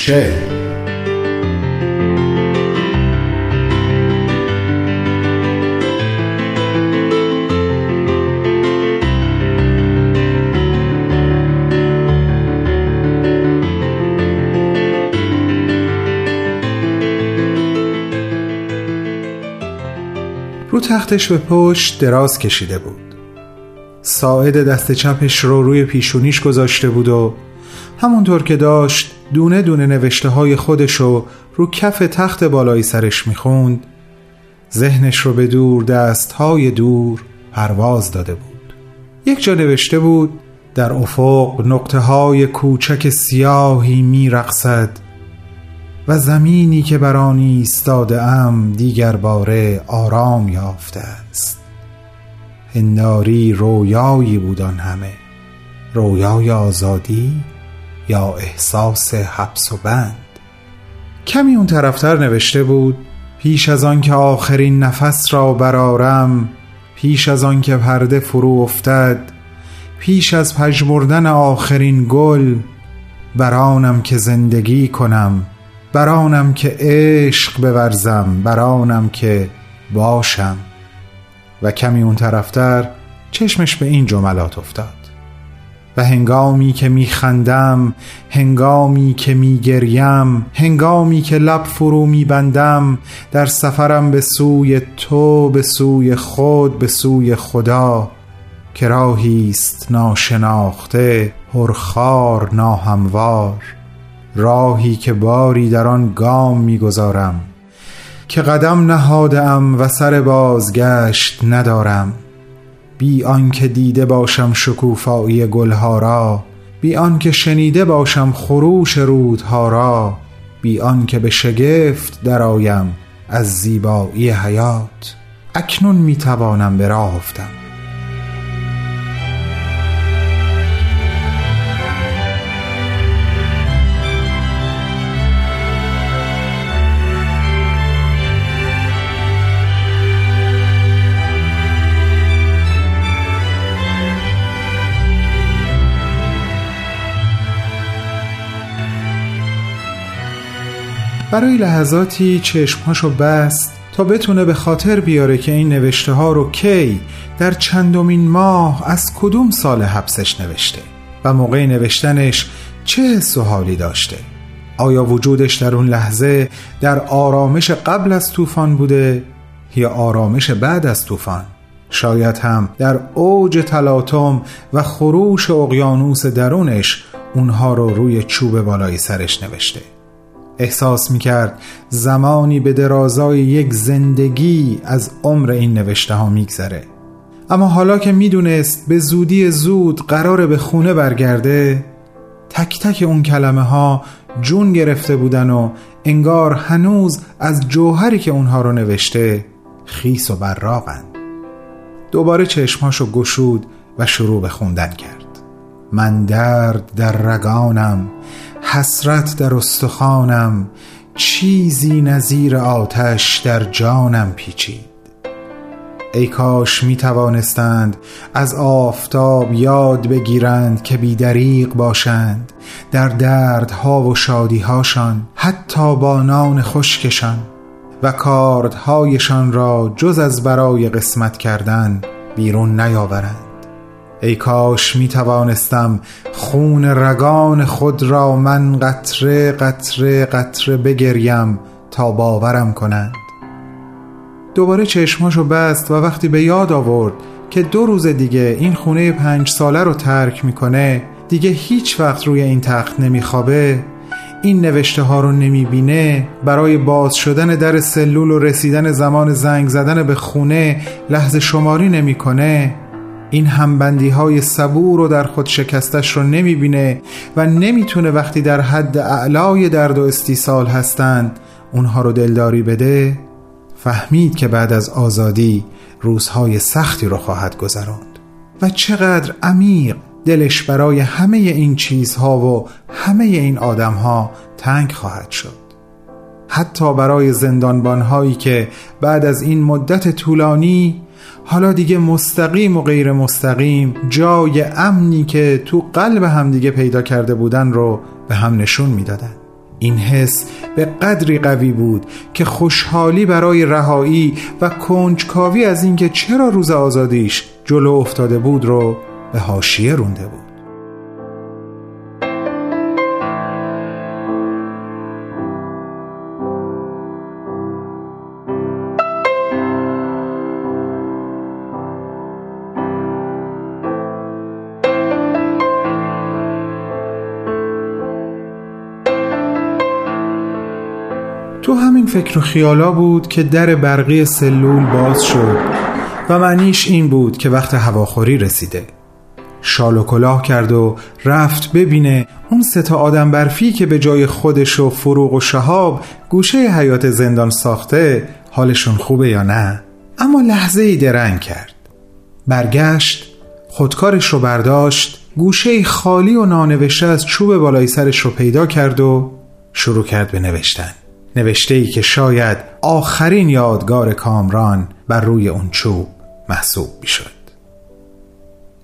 کوچه رو تختش به پشت دراز کشیده بود. ساعد دست چپش رو روی پیشونیش گذاشته بود و همونطور که داشت دونه دونه نوشته های خودشو رو کف تخت بالای سرش می‌خوند. ذهنش رو به دور دست های دور پرواز داده بود. یک جا نوشته بود در افق نقطه های کوچک سیاهی میرقصد و زمینی که بر آن ایستاده ام دیگر باره آرام یافته است. هنداری رویایی بود آن همه. رویای آزادی یا احساس حبس و بند. کمی اون طرفتر نوشته بود پیش از آن که آخرین نفس را برارم پیش از آن که پرده فرو افتد پیش از پژمردن آخرین گل برانم که زندگی کنم برانم که عشق بورزم برانم که باشم. و کمی اون طرفتر چشمش به این جملات افتاد. هنگامی که میخندم هنگامی که میگریم هنگامی که لب فرو میبندم در سفرم به سوی تو به سوی خود به سوی خدا که راهیست ناشناخته پرخار ناهموار راهی که باری در آن گام می‌گذارم که قدم نهادم و سر بازگشت ندارم. بی آنکه دیده باشم شکوفایی گلها را بی آنکه شنیده باشم خروش رودها را بی آنکه به شگفت درآیم از زیبایی حیات. اکنون می‌توانم به راه افتم. برای لحظاتی چشمهاشو بست تا بتونه به خاطر بیاره که این نوشته ها رو کی در چندمین ماه از کدوم سال حبسش نوشته و موقع نوشتنش چه حس داشته؟ آیا وجودش در اون لحظه در آرامش قبل از طوفان بوده یا آرامش بعد از طوفان؟ شاید هم در اوج تلاطم و خروش اقیانوس درونش اونها رو روی چوب بالای سرش نوشته. احساس می کرد زمانی به درازای یک زندگی از عمر این نوشته ها میگذره. اما حالا که می‌دونست به زودی زود قرار به خونه برگرده تک تک اون کلمه ها جون گرفته بودن و انگار هنوز از جوهری که اونها رو نوشته خیس و براغن. دوباره چشماشو گشود و شروع به خوندن کرد. من درد در رگانم. حسرت در استخوانم چیزی نظیر آتش در جانم پیچید. ای کاش می توانستند از آفتاب یاد بگیرند که بیدریق باشند در دردها و شادیهاشان حتی با نان خشکشان. و کاردهایشان را جز از برای قسمت کردن بیرون نیاورند. ای کاش می توانستم خون رگان خود را من قطره قطره قطره بگریم تا باورم کنند. دوباره چشماشو بست و وقتی به یاد آورد که دو روز دیگه این خونه پنج ساله رو ترک می‌کنه دیگه هیچ وقت روی این تخت نمیخوابه. این نوشته ها رو نمی‌بینه. برای باز شدن در سلول و رسیدن زمان زنگ زدن به خونه لحظه شماری نمی‌کنه. این همبندی های صبور رو در خود شکستش رو نمی‌بینه و نمی‌تونه وقتی در حد اعلای درد و استیصال هستند اونها رو دلداری بده. فهمید که بعد از آزادی روزهای سختی رو خواهد گذراند. و چقدر عمیق دلش برای همه این چیزها و همه این آدمها تنگ خواهد شد. حتی برای زندانبانهایی که بعد از این مدت طولانی حالا دیگه مستقیم و غیر مستقیم جای امنی که تو قلب هم دیگه پیدا کرده بودن رو به هم نشون می‌دادن. این حس به قدری قوی بود که خوشحالی برای رهایی و کنجکاوی از اینکه چرا روز آزادیش جلو افتاده بود رو به حاشیه رونده بود. تو همین فکر و خیالا بود که در برقی سلول باز شد و معنیش این بود که وقت هواخوری رسیده. شال و کلاه کرد و رفت ببینه اون سه آدم برفی که به جای خودش و فروغ و شهاب گوشه حیات زندان ساخته حالشون خوبه یا نه اما لحظه ای درنگ کرد. برگشت خودکارش رو برداشت گوشه خالی و نانوشته از چوب بالای سرش رو پیدا کرد و شروع کرد به نوشتن. نوشته ای که شاید آخرین یادگار کامران بر روی اون چوب محسوب می شد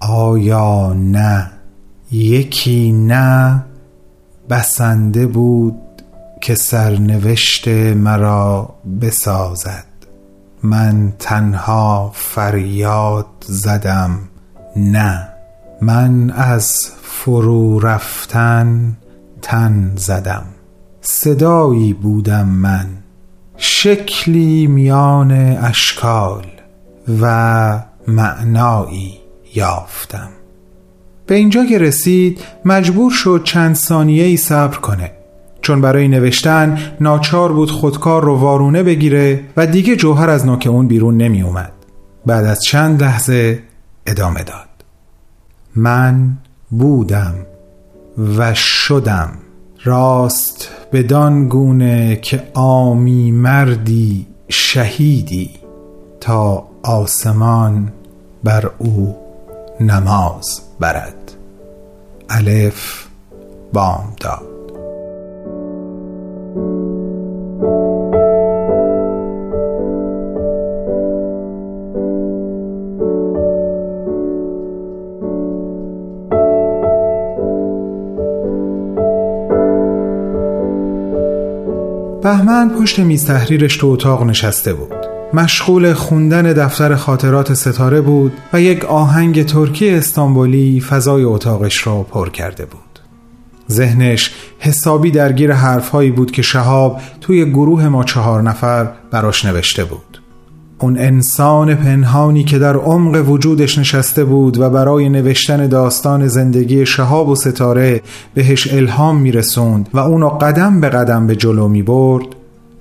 آیا نه یکی نه بسنده بود که سرنوشت مرا بسازد؟ من تنها فریاد زدم نه. من از فرو رفتن تن زدم. صدایی بودم من شکلی میان اشکال و معنایی یافتم. به اینجا که رسید مجبور شد چند ثانیه ای صبر کنه. چون برای نوشتن ناچار بود خودکار رو وارونه بگیره و دیگه جوهر از نوک اون بیرون نمی اومد بعد از چند لحظه ادامه داد. من بودم و شدم. راست بدان گونه که آمی مردی شهیدی تا آسمان بر او نماز برد. الف بامداد بهمن پشت میز تحریرش تو اتاق نشسته بود. مشغول خوندن دفتر خاطرات ستاره بود و یک آهنگ ترکی استانبولی فضای اتاقش را پر کرده بود. ذهنش حسابی درگیر حرفهایی بود که شهاب توی گروه ما چهار نفر براش نوشته بود. اون انسان پنهانی که در عمق وجودش نشسته بود و برای نوشتن داستان زندگی شهاب و ستاره بهش الهام میرسوند و اونو قدم به قدم به جلو می برد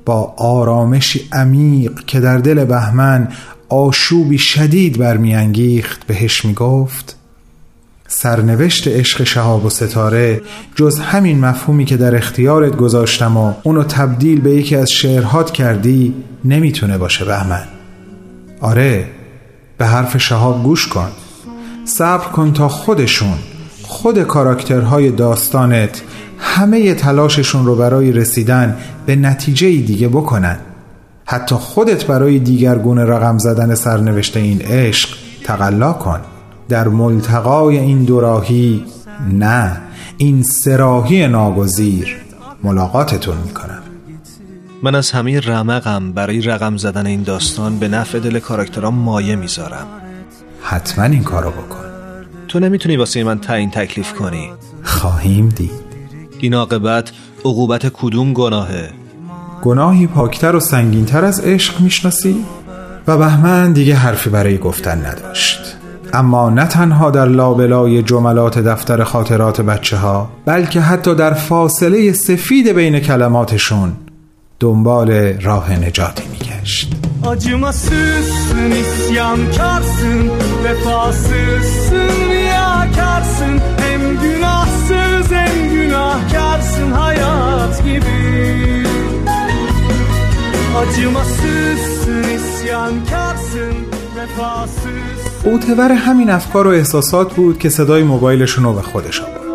با آرامشی عمیق که در دل بهمن آشوبی شدید برمیانگیخت بهش می‌گفت سرنوشت عشق شهاب و ستاره جز همین مفهومی که در اختیارت گذاشتم و اونو تبدیل به یکی از شعرهات کردی نمی‌تونه باشه بهمن. آره به حرف شهاب گوش کن. صبر کن تا خودشون خود کاراکترهای داستانت همه تلاششون رو برای رسیدن به نتیجه دیگه بکنن. حتی خودت برای دیگرگون رقم زدن سرنوشت این عشق تقلا کن. در ملتقای این دوراهی نه این سراهی ناگزیر ملاقاتتون می‌کنم. من از همه رمقم برای رقم زدن این داستان به نفع دل کاراکترام مایه می‌ذارم. حتما این کارو بکن. تو نمی‌تونی واسه من تعیین تکلیف کنی. خواهیم دید. این عاقبت عقوبت کدوم گناهه؟ گناهی پاکتر و سنگینتر از عشق می‌شناسی؟ و بهمن دیگه حرفی برای گفتن نداشت. اما نه تنها در لابلای جملات دفتر خاطرات بچه ها بلکه حتی در فاصله سفید بین کلماتشون دنبال راه نجات میگشت. آجمع سوز، اوتور همین افکار و احساسات بود که صدای موبایلشون رو به خودش آورد.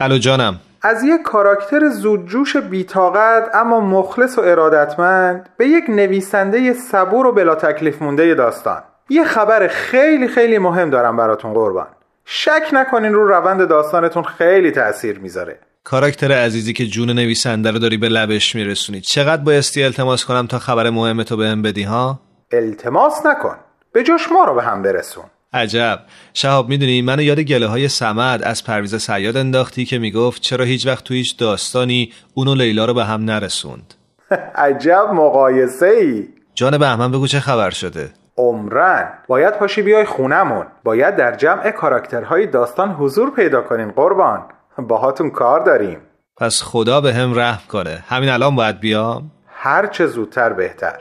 الو جانم. از یک کاراکتر زودجوش بیتاقت اما مخلص و ارادتمند به یک نویسنده صبور و بلا تکلیف مونده داستان. یه خبر خیلی خیلی مهم دارم براتون قربان. شک نکنین رو روند داستانتون خیلی تأثیر می‌ذاره. کاراکتر عزیزی که جون نویسنده رو داری به لبش میرسونی چقدر بایستی التماس کنم تا خبر مهم تو بهم بدی ها؟ التماس نکن. به جاش ما رو به هم برسون. عجب. شهاب می‌دونی منو یاد گله های سمد از پرویز سیاد انداختی که می‌گفت چرا هیچ وقت تو هیچ داستانی اونو لیلا رو به هم نرسوند. عجب مقایسه ای جان بهمن بگو چه خبر شده؟ عمرن باید پاشی بیای خونمون. باید در جمع کاراکترهای داستان حضور پیدا کنین قربان. باهاتون کار داریم. پس خدا به هم رحم کنه. همین الان باید بیام؟ هر چه زودتر بهتر.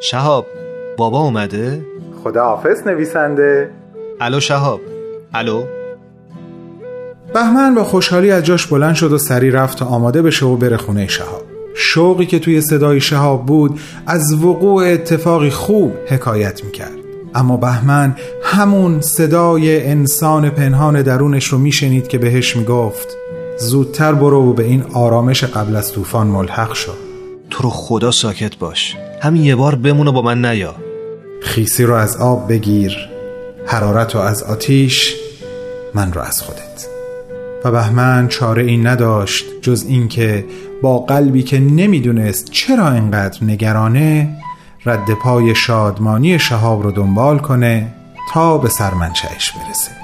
شهاب بابا اومده؟ خدا حافظ نویسنده. الو شهاب. الو. بهمن با خوشحالی از جاش بلند شد و سری رفت تا آماده بشه و بره خونه شهاب. شوقی که توی صدای شهاب بود از وقوع اتفاقی خوب حکایت می‌کرد. اما بهمن همون صدای انسان پنهان درونش رو میشنید که بهش می‌گفت زودتر برو و به این آرامش قبل از طوفان ملحق شو. تو رو خدا ساکت باش. همین یه بار بمونو با من نیا. خیسی رو از آب بگیر حرارت رو از آتیش من رو از خودت. و بهمن چاره این نداشت جز اینکه با قلبی که نمی‌دونست چرا اینقدر نگرانه رد پای شادمانی شهاب رو دنبال کنه تا به سرمنشهش برسه.